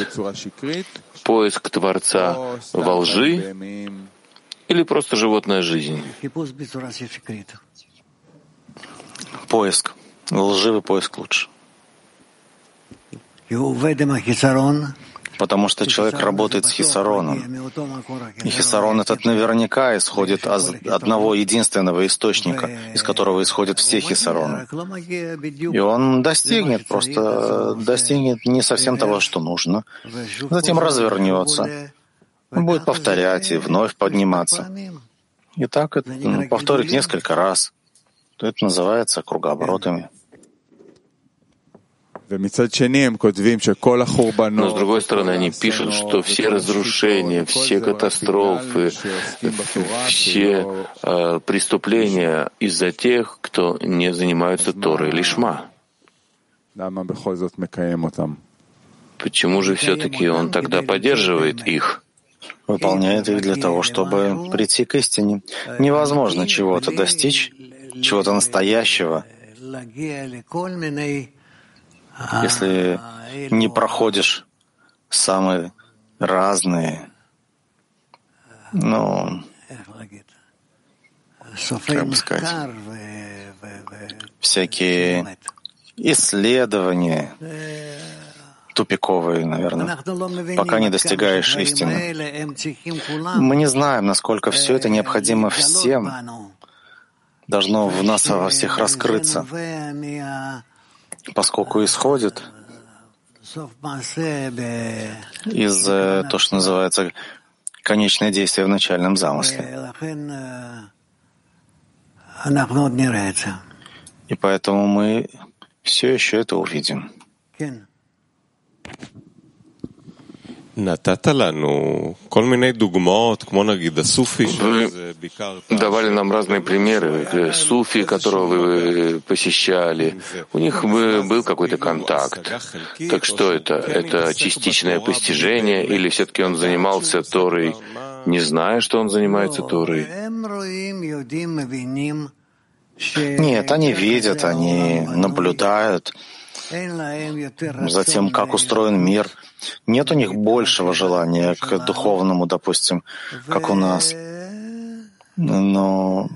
Поиск Творца во лжи или просто животная жизнь? Поиск. Лживый поиск лучше. Потому что человек работает с хисароном. И хисарон этот наверняка исходит из одного единственного источника, из которого исходят все хисароны. И он достигнет, просто достигнет не совсем того, что нужно. Затем развернется, будет повторять и вновь подниматься. И так это повторить несколько раз. Это называется кругооборотами. Но с другой стороны, они пишут, что все разрушения, все катастрофы, все э, преступления из-за тех, кто не занимается Торой лишма. Почему же все-таки он тогда поддерживает их? Выполняет их для того, чтобы прийти к истине. Невозможно чего-то достичь, чего-то настоящего, если не проходишь самые разные, ну, как бы сказать, всякие исследования, тупиковые, наверное, пока не достигаешь истины. Мы не знаем, насколько все это необходимо всем, должно в нас во всех раскрыться поскольку исходит из э, то, что называется конечное действие в начальном замысле. И поэтому мы все еще это увидим. Вы давали нам разные примеры. Суфи, которого вы посещали, у них был какой-то контакт. Так что это? Это частичное постижение или все-таки он занимался Торой, не зная, что он занимается Торой? Нет, они видят, они наблюдают, затем, как устроен мир. Нет у них большего желания к духовному, допустим, как у нас. Но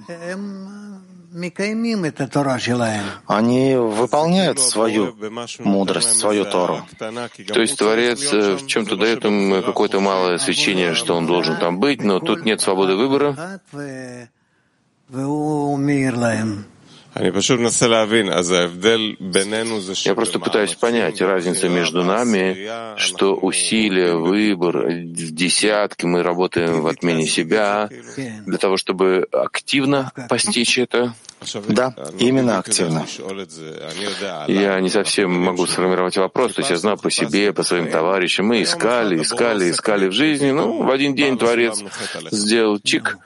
они выполняют свою мудрость, свою Тору. То есть Творец э, в чем-то дает им какое-то малое свечение, что он должен там быть, но тут нет свободы выбора. Я просто пытаюсь понять разницу между нами, что усилия, выбор, в десятки мы работаем в отмене себя для того, чтобы активно постичь это. Да, именно активно. Я не совсем могу сформировать вопрос, то есть я знаю по себе, по своим товарищам. Мы искали, искали, искали в жизни. Ну, в один день Творец сделал чик,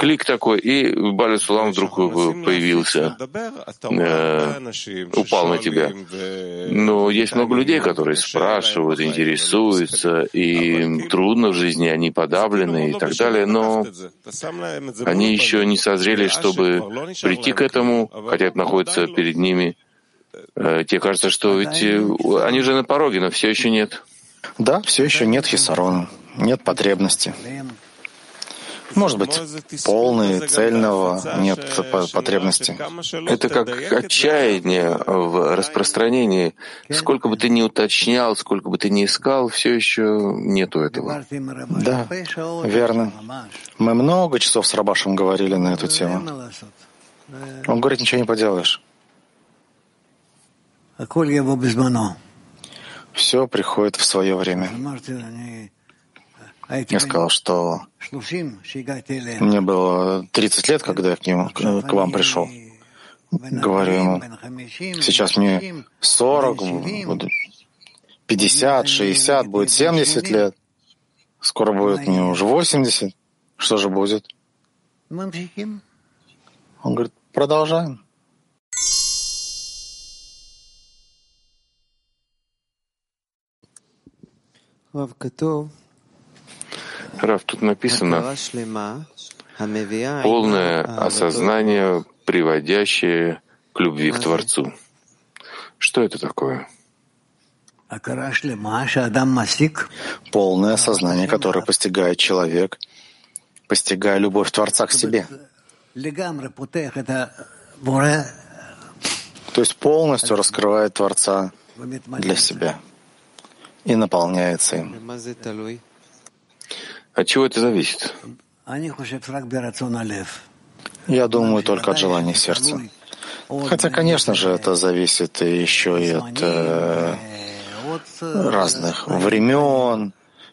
клик такой, и Баля Сулам вдруг появился, э, упал на тебя. Но есть много людей, которые спрашивают, интересуются, и трудно в жизни, они подавлены и так далее, но они еще не созрели, чтобы прийти к этому, хотя это находится перед ними. Э, тебе кажется, что ведь э, они уже на пороге, но все еще нет. Да, все еще нет хисарона, нет потребности. Может быть, полный, цельного, нет потребности. Это как отчаяние в распространении. Сколько бы ты ни уточнял, сколько бы ты ни искал, все еще нету этого. Да, верно. Мы много часов с Рабашем говорили на эту тему. Он говорит, ничего не поделаешь. Все приходит в свое время. Я сказал, что мне было 30 лет, когда я к, нему, к вам пришел. Говорю ему, сейчас мне 40, 50, 60, будет 70 лет. Скоро будет мне уже 80. Что же будет? Он говорит, продолжаем. Раф, тут написано полное осознание, приводящее к любви к Творцу. Что это такое? Полное осознание, которое постигает человек, постигая любовь Творца к себе. То есть полностью раскрывает Творца для себя и наполняется им. От чего это зависит? Я думаю только от желания сердца. Хотя, конечно же, это зависит еще и от э, разных времен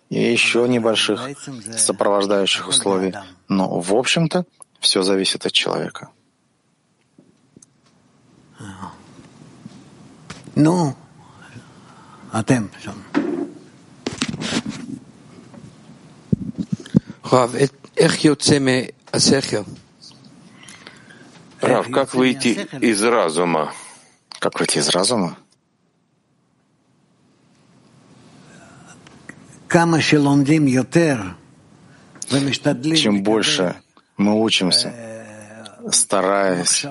и еще небольших сопровождающих условий. Но, в общем-то, все зависит от человека. Ну, а тем Рав, как выйти из разума? Как выйти из разума? Чем больше мы учимся, стараясь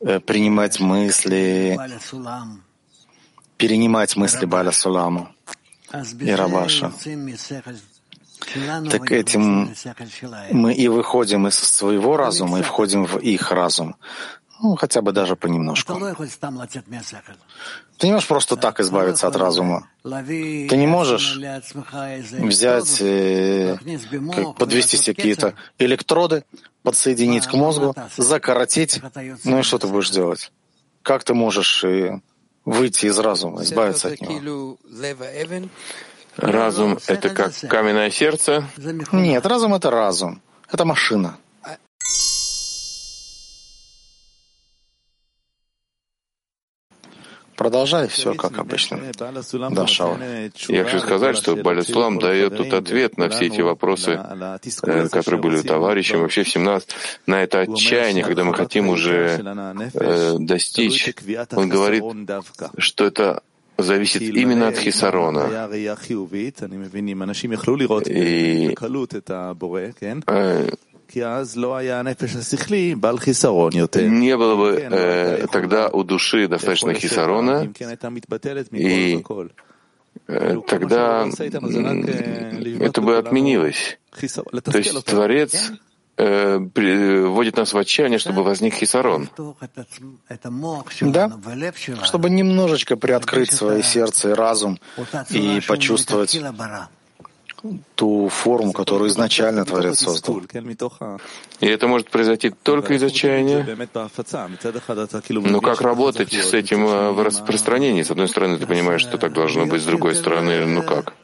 э, принимать мысли, перенимать мысли Баля Суламу и Рабаша, так этим мы и выходим из своего разума и входим в их разум. Ну, хотя бы даже понемножку. Ты не можешь просто так избавиться от разума. Ты не можешь взять, э, подвести себе какие-то электроды, подсоединить к мозгу, закоротить. Ну и что ты будешь делать? Как ты можешь э, выйти из разума, избавиться от него? Разум — это как каменное сердце? Нет, разум — это разум. Это машина. Продолжай все как обычно. Да, Шава. Я хочу сказать, что Балислам дает тут ответ на все эти вопросы, э, которые были у товарища, вообще в 17, на это отчаяние, когда мы хотим уже э, достичь. Он говорит, что это зависит именно от Хисарона. И э, не было бы э, тогда у души достаточно хисарона, и э, тогда это бы отменилось. То есть Творец э, вводит нас в отчаяние, чтобы возник хисарон. Да, чтобы немножечко приоткрыть свое сердце и разум и почувствовать ту форму, которую изначально Творец создал. И это может произойти только из отчаяния. Но как работать с этим э, в распространении? С одной стороны, ты понимаешь, что так должно быть, с другой стороны, ну как?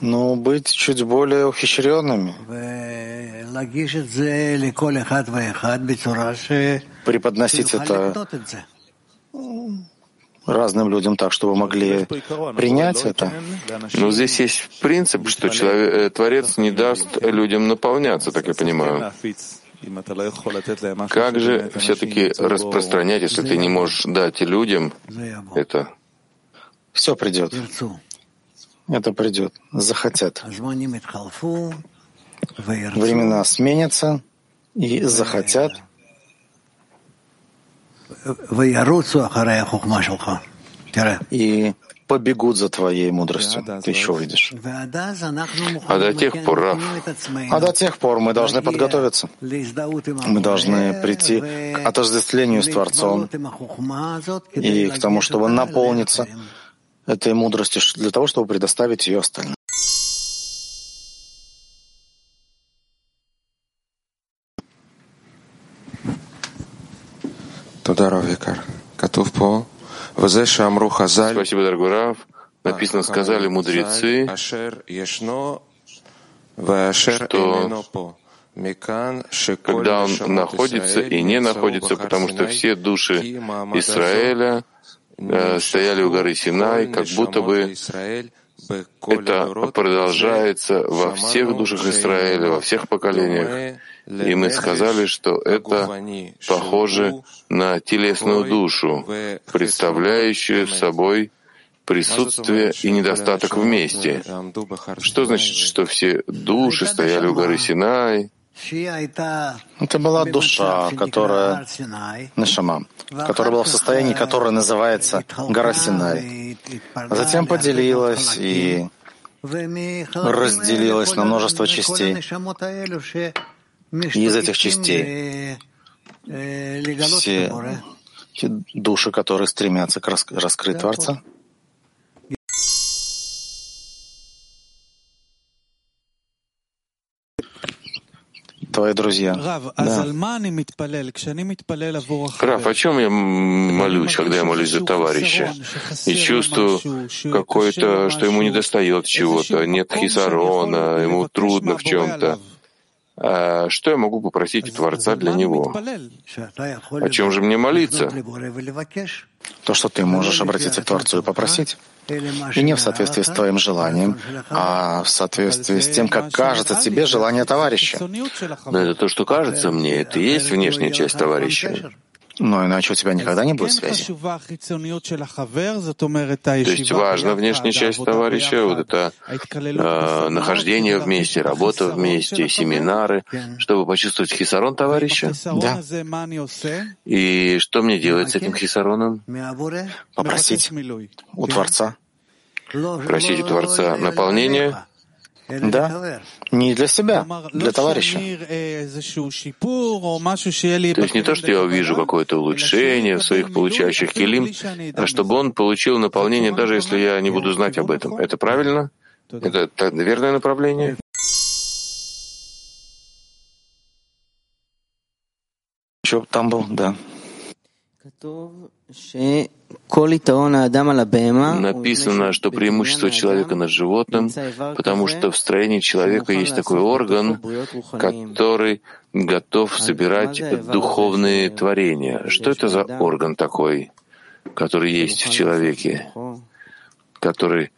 Ну, быть чуть более ухищренными. Преподносить это разным людям так, чтобы могли принять это. Но здесь есть принцип, что человек, э, Творец не даст людям наполняться, так я понимаю. Как же все-таки распространять, если ты не можешь дать людям это? Все придет. Это придет. Захотят. Времена сменятся и захотят — и побегут за твоей мудростью. Ты еще увидишь. А до тех пор, Раф, а до тех пор мы должны подготовиться. Мы должны прийти к отождествлению с Творцом и к тому, чтобы наполниться этой мудростью для того, чтобы предоставить ее остальным. Спасибо, дорогой Рав. Написано, сказали мудрецы, что когда он находится и не находится, потому что все души Израиля э, стояли у горы Синай, как будто бы это продолжается во всех душах Израиля, во всех поколениях. И мы сказали, что это похоже на телесную душу, представляющую собой присутствие и недостаток вместе. Что значит, что все души стояли у горы Синай? Это была душа, которая, Нашама, которая была в состоянии, которое называется гора Синай. Затем поделилась и разделилась на множество частей. Из этих частей все души, которые стремятся к раскрыть Творца. твои друзья. Да. Раф, о чем я молюсь, когда я молюсь за товарища? И чувствую какое-то, что ему не достает чего-то, нет хисарона, ему трудно в чем-то. А что я могу попросить у Творца для него? О чем же мне молиться? То, что ты можешь обратиться к Творцу и попросить. И не в соответствии с твоим желанием, а в соответствии с тем, как кажется тебе желание товарища. Но это то, что кажется мне, это и есть внешняя часть товарища. Но иначе у тебя никогда не будет связи. То есть важна внешняя часть товарища, вот это э, нахождение вместе, работа вместе, семинары, чтобы почувствовать хисарон товарища. Да. И что мне делать с этим хисароном? Попросить у Творца. Просить у Творца наполнения да, не для себя, для товарища. То есть не то, что я увижу какое-то улучшение в своих получающих килим, а чтобы он получил наполнение, даже если я не буду знать об этом. Это правильно? Это, это верное направление? Что там был? Да. Написано, что преимущество человека над животным, потому что в строении человека есть такой орган, который готов собирать духовные творения. Что это за орган такой, который есть в человеке, который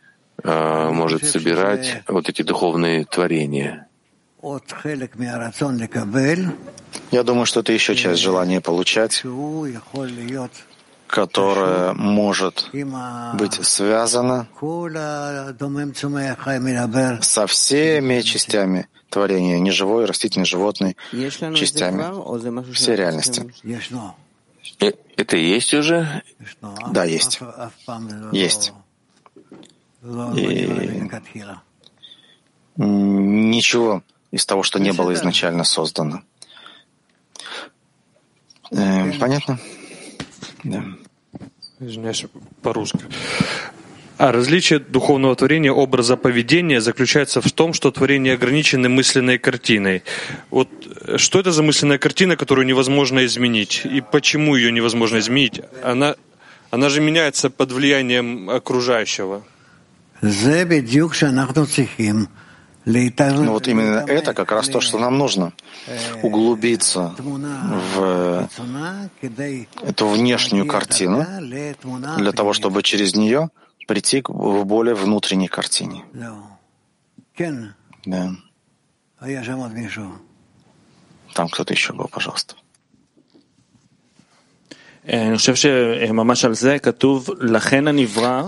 э, может собирать вот эти духовные творения? Я думаю, что это еще часть желания получать, которая может быть связана со всеми частями творения, неживой, растительной, животной частями всей реальности. Э, это есть уже? Да, есть. Есть. И ничего из того, что не было изначально создано. Э, понятно? Да. Извиняюсь, по-русски. А различие духовного творения, образа поведения заключается в том, что творение ограничены мысленной картиной. Вот что это за мысленная картина, которую невозможно изменить? И почему ее невозможно изменить? Она, она же меняется под влиянием окружающего. Но вот именно это как раз то, что нам нужно. Углубиться в эту внешнюю картину для того, чтобы через нее прийти к более внутренней картине. Да. Там кто-то еще был, пожалуйста.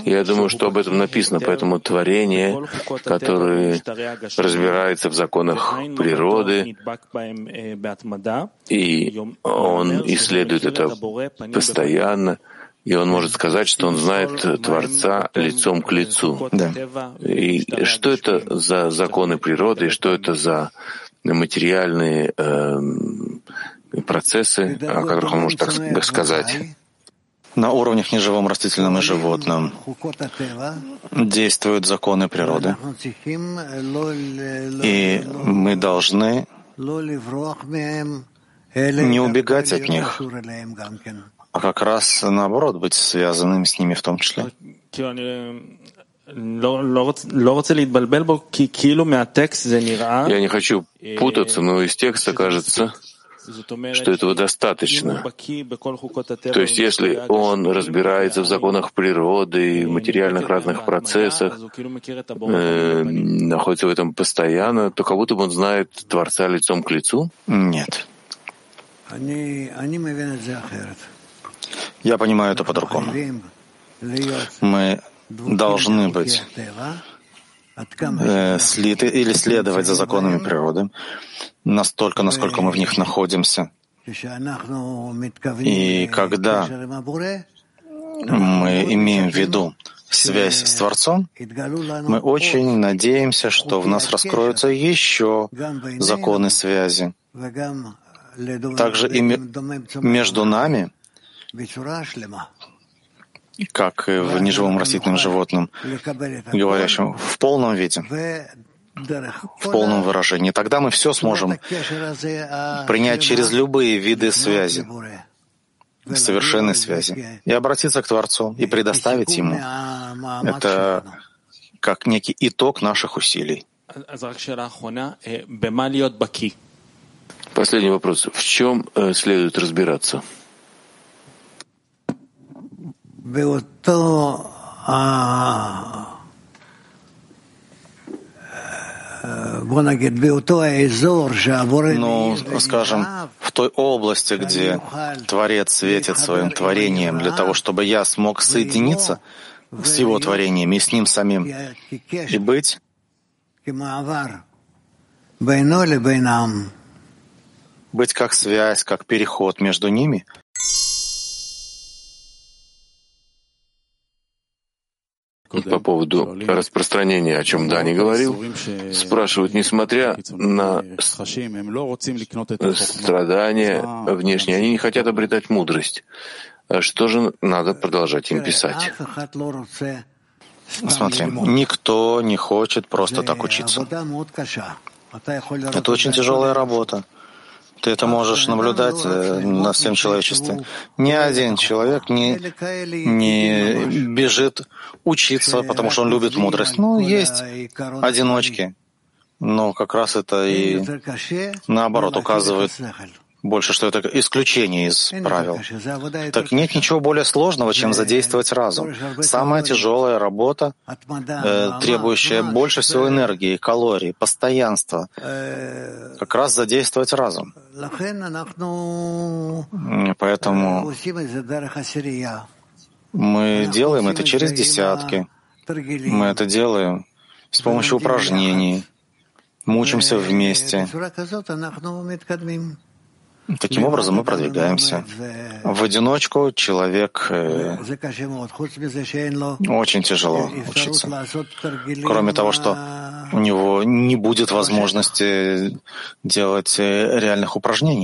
Я думаю, что об этом написано, поэтому творение, которое разбирается в законах природы, и он исследует это постоянно, и он может сказать, что он знает Творца лицом к лицу. Да. И что это за законы природы, и что это за материальные э, процессы, о которых он может так сказать. На уровнях неживом, растительном и животном действуют законы природы. И мы должны не убегать от них, а как раз наоборот быть связанными с ними в том числе. Я не хочу путаться, но из текста кажется, что этого достаточно. То есть если он разбирается в законах природы, в материальных разных процессах, э, находится в этом постоянно, то как будто бы он знает Творца лицом к лицу? Нет. Я понимаю это по-другому. Мы должны быть э, слиты или следовать за законами природы, настолько, насколько мы в них находимся. И когда мы имеем в виду связь с Творцом, мы очень надеемся, что в нас раскроются еще законы связи. Также и между нами как и в неживом растительном животном, говорящем в полном виде, в полном выражении. Тогда мы все сможем принять через любые виды связи, совершенной связи, и обратиться к Творцу, и предоставить Ему. Это как некий итог наших усилий. Последний вопрос. В чем э, следует разбираться? Ну, скажем, в той области, где Творец светит своим творением, для того, чтобы я смог соединиться с его творением и с ним самим, и быть быть как связь, как переход между ними — по поводу распространения, о чем Дани говорил, спрашивают, несмотря на страдания внешние, они не хотят обретать мудрость. А что же надо продолжать им писать? Смотри, никто не хочет просто так учиться. Это очень тяжелая работа. Ты это можешь наблюдать э, на всем человечестве. Ни один человек не, не бежит учиться, потому что он любит мудрость. Ну, есть одиночки, но как раз это и наоборот указывает больше, что это исключение из правил. Так нет ничего более сложного, чем задействовать разум. Самая тяжелая работа, э, требующая больше всего энергии, калорий, постоянства, как раз задействовать разум. Поэтому мы делаем это через десятки. Мы это делаем с помощью упражнений, мучимся вместе. Таким образом мы продвигаемся. В одиночку человек э, очень тяжело учиться. Кроме того, что у него не будет возможности делать э, реальных упражнений.